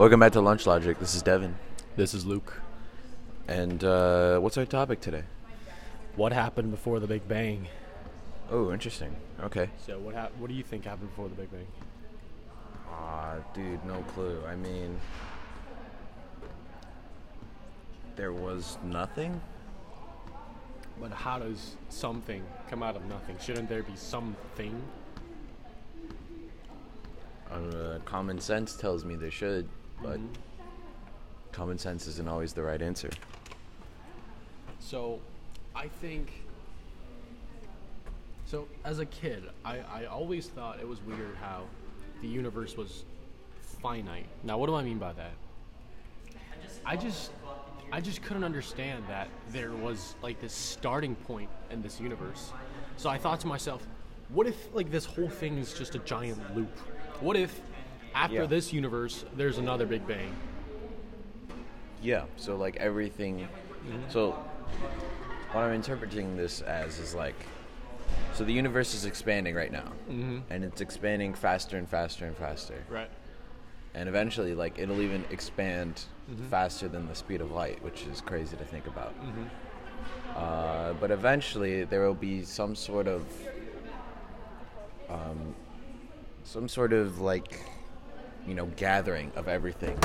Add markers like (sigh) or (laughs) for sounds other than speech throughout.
Welcome back to Lunch Logic. This is Devin. This is Luke. And uh, what's our topic today? What happened before the Big Bang? Oh, interesting. Okay. So what hap- what do you think happened before the Big Bang? Ah, dude, no clue. I mean, there was nothing. But how does something come out of nothing? Shouldn't there be something? Uh, common sense tells me there should, but Mhm. common sense isn't always the right answer. So, I think. So, as a kid, I, I always thought it was weird how the universe was finite. Now, what do I mean by that? I just. I just couldn't understand that there was like this starting point in this universe. So I thought to myself, what if like this whole thing is just a giant loop? What if after Yeah. this universe there's another Big Bang? Yeah. So like everything. So what I'm interpreting this as is like, so the universe is expanding right now, Mm-hmm. and it's expanding faster and faster and faster. Right. and eventually like it'll even expand Mm-hmm. faster than the speed of light which is crazy to think about Mm-hmm. uh, but eventually there will be some sort of um, some sort of like you know gathering of everything.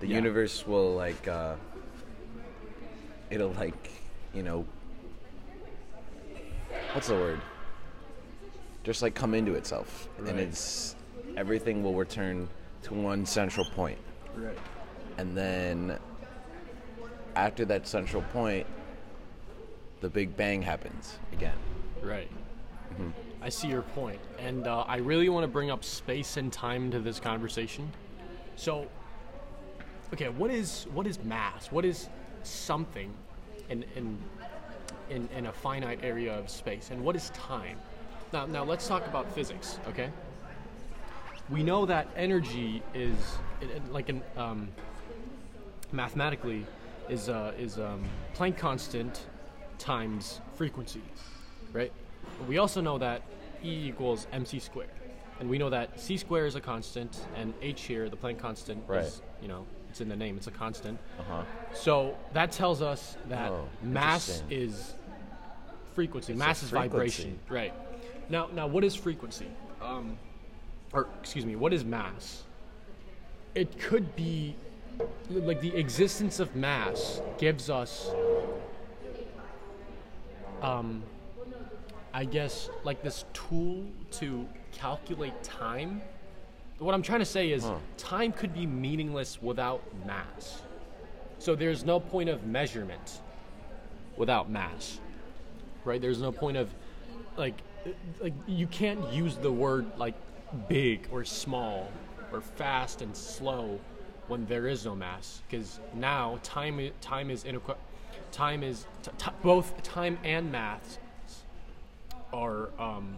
The Yeah. universe will like uh, it'll like you know what's the word? Just like come into itself. And it's everything will return to one central point. Right. and then after that central point the big bang happens again. Right. I see your point, and uh, I really want to bring up space and time to this conversation. So, okay, what is what is mass? What is something in in in, in a finite area of space, and what is time? Now, now let's talk about physics. Okay, we know that energy is like an um, mathematically is uh, is um, Planck constant times frequency, right? We also know that E equals mc squared, and we know that c squared is a constant, and h here, the Planck constant, Right. is you know it's in the name, it's a constant. uh-huh So that tells us that Oh, mass is frequency. It's mass is vibration. Right. Now, now, what is frequency? Um, or excuse me, what is mass? It could be like the existence of mass gives us, um, I guess, like this tool to calculate time. What I'm trying to say is, Huh. time could be meaningless without mass. So there's no point of measurement without mass, right? There's no point of like like you can't use the word like big or small or fast and slow when there is no mass because now time time is inequ- time is t- t- both time and math are um,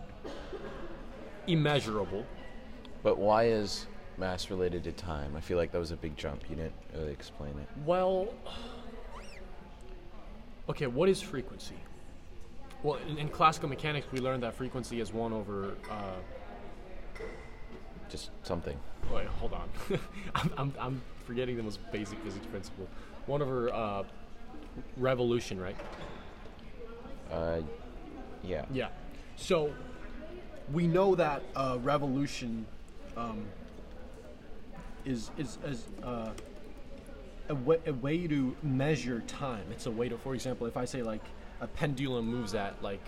immeasurable. but why is mass related to time i feel like that was a big jump you didn't really explain it Well, okay, what is frequency? Well, in, in classical mechanics, we learned that frequency is 1 over. Uh, just something wait, hold on. (laughs) I'm, I'm, I'm forgetting the most basic physics principle. 1 over uh, revolution, right? uh, yeah Yeah. So we know that uh, revolution um, is is, is uh, a, way, a way to measure time. It's a way to, for example, if I say like a pendulum moves at like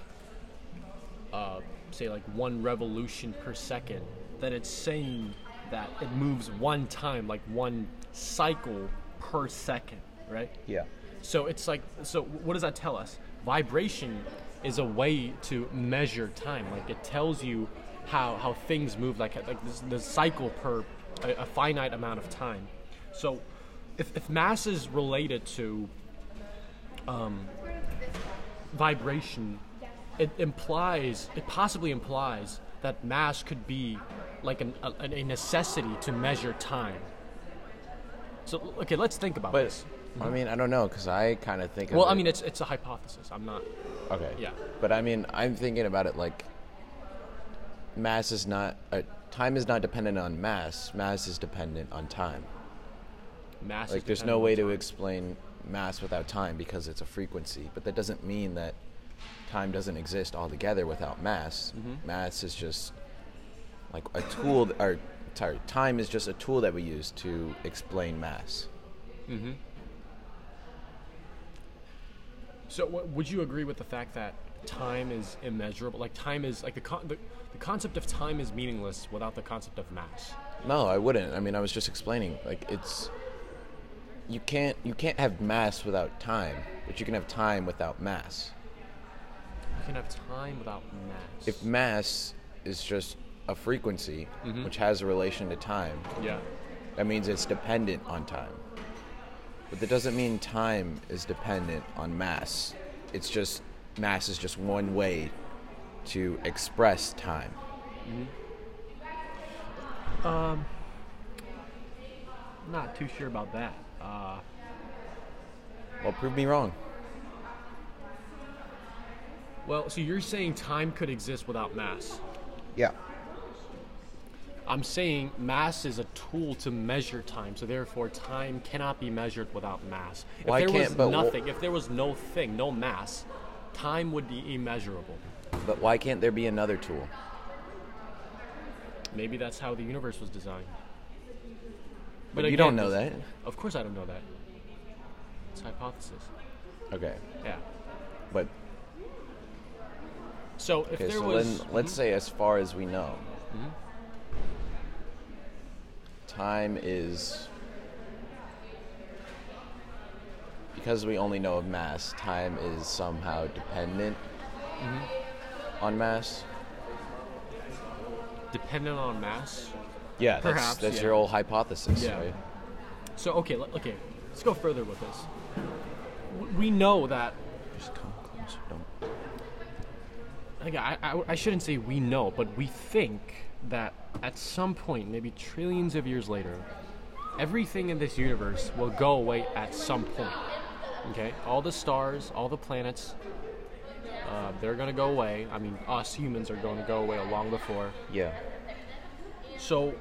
uh, say like one revolution per second, then it's saying that it moves one time, like one cycle per second, right? yeah So it's like, so what does that tell us? Vibration is a way to measure time. Like it tells you how, how things move, like like this, the cycle per a, a finite amount of time. So if, if mass is related to um, vibration, it implies, it possibly implies that mass could be like an, a, a necessity to measure time. So okay, let's think about but this. I mean i don't know because i kind of think of Well, I mean, it's it's a hypothesis. I'm not. Okay. Yeah. But I mean, I'm thinking about it like mass is not a time is not dependent on mass. Mass is dependent on time. Mass. is Like there's no way to explain mass without time because it's a frequency. But that doesn't mean that time doesn't exist altogether without mass. Mm-hmm. Mass is just like a tool. th- or sorry, time is just a tool that we use to explain mass. Mm-hmm. So, what, would you agree with the fact that time is immeasurable? Like, time is like the, con- the the concept of time is meaningless without the concept of mass. No, I wouldn't. I mean, I was just explaining. Like it's you can't you can't have mass without time, but you can have time without mass. You can have time without mass. If mass is just a frequency Mhm. which has a relation to time, yeah, that means it's dependent on time. But that doesn't mean time is dependent on mass. It's just mass is just one way to express time. um, not too sure about that. Uh, Well, prove me wrong. well, so you're saying time could exist without mass? Yeah. I'm saying mass is a tool to measure time, so therefore time cannot be measured without mass. If Why there can't- was nothing, if there was no thing, no mass, time would be immeasurable. But why can't there be another tool? Maybe that's how the universe was designed. But you don't know that. Of course, I don't know that. It's a hypothesis. Okay. Yeah. But So if Okay, there so was, then let's say, as far as we know, Mhm. Time is because we only know of mass. Time is somehow dependent Mm-hmm. on mass. dependent on mass. Yeah, that's, Perhaps, that's yeah. your whole hypothesis, Yeah. right? So okay, let- okay, let's go further with this. We know that Just come closer. Don't. like, I, I, I shouldn't say we know, but we think that at some point, maybe trillions of years later, everything in this universe will go away at some point. Okay? All the stars, all the planets, uh, they're going to go away. I mean, us humans are going to go away long before. Yeah. So,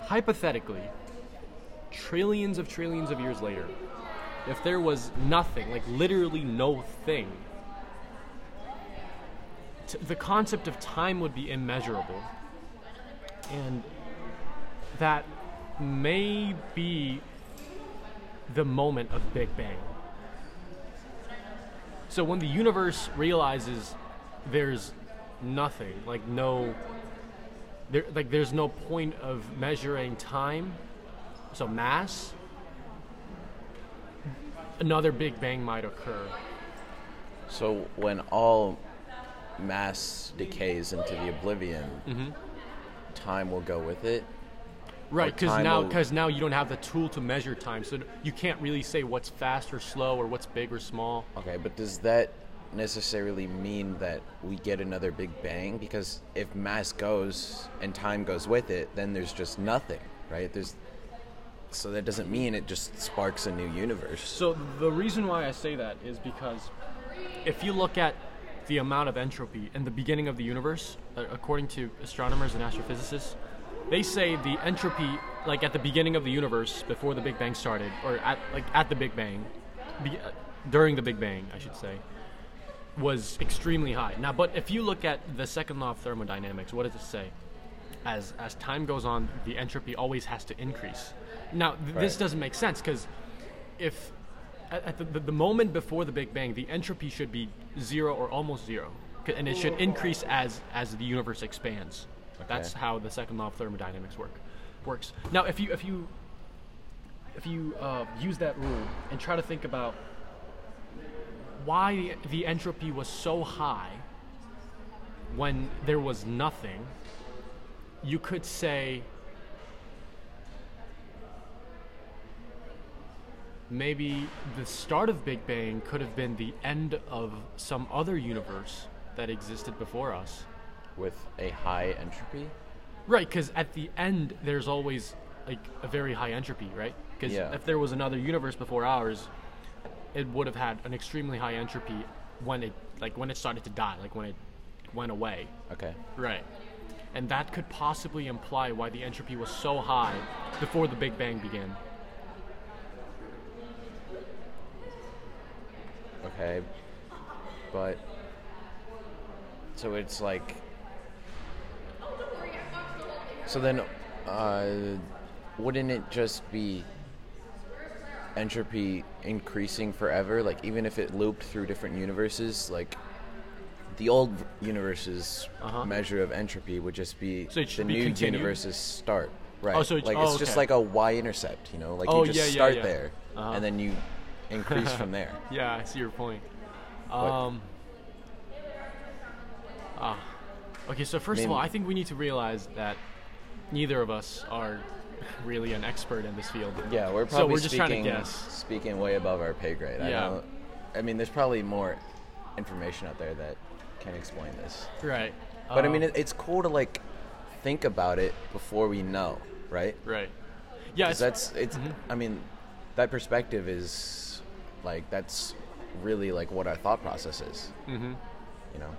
hypothetically, trillions of trillions of years later, if there was nothing, like literally no thing, t- the concept of time would be immeasurable. And that may be the moment of Big Bang. So when the universe realizes there's nothing, like no there like there's no point of measuring time so mass another big bang might occur So when all mass decays into the oblivion, Mm-hmm. Time will go with it. right because now will- because now you don't have the tool to measure time so you can't really say what's fast or slow or what's big or small Okay, but does that necessarily mean that we get another Big Bang? Because if mass goes and time goes with it, then there's just nothing, right? There's so that doesn't mean it just sparks a new universe. so the reason why i say that is because if you look at the amount of entropy in the beginning of the universe uh, according to astronomers and astrophysicists they say the entropy like at the beginning of the universe before the big bang started or at like at the big bang be, uh, during the big bang i should say was extremely high. Now but if you look at the second law of thermodynamics what does it say? As as time goes on the entropy always has to increase. Now th- this doesn't make sense because if at, the, the, the moment before the big bang the entropy should be zero or almost zero, and it should increase as as the universe expands. That's how the second law of thermodynamics work works. Now if you if you if you uh, use that rule and try to think about why the entropy was so high when there was nothing you could say maybe the start of Big Bang could have been the end of some other universe that existed before us. With a high entropy? Right, because at the end there's always like a very high entropy, right? Because Yeah. if there was another universe before ours, it would have had an extremely high entropy when it like when it started to die, like when it went away. Okay. Right. and that could possibly imply why the entropy was so high before the Big Bang began. Okay. But so it's like so then uh, wouldn't it just be entropy increasing forever like even if it looped through different universes like the old universe's Uh-huh. measure of entropy would just be So the be new continued? universe's start right Oh, so it- like oh, it's just like a y-intercept you know like Oh, you just yeah, yeah, start yeah. there Uh-huh. and then you increase from (laughs) there Yeah, I see your point. Um, ah, okay. So first of all, I think we need to realize that neither of us are (laughs) really an expert in this field. Yeah, we're So probably we're just speaking, trying to guess. speaking way above our pay grade. I Yeah. don't. I mean, there's probably more information out there that can explain this. Right. But I mean, Um, it, it's cool to like think about it before we know, right? right. Yeah, it's, that's it's. I mean, that perspective is like that's really like what our thought process is. Mhm. You know.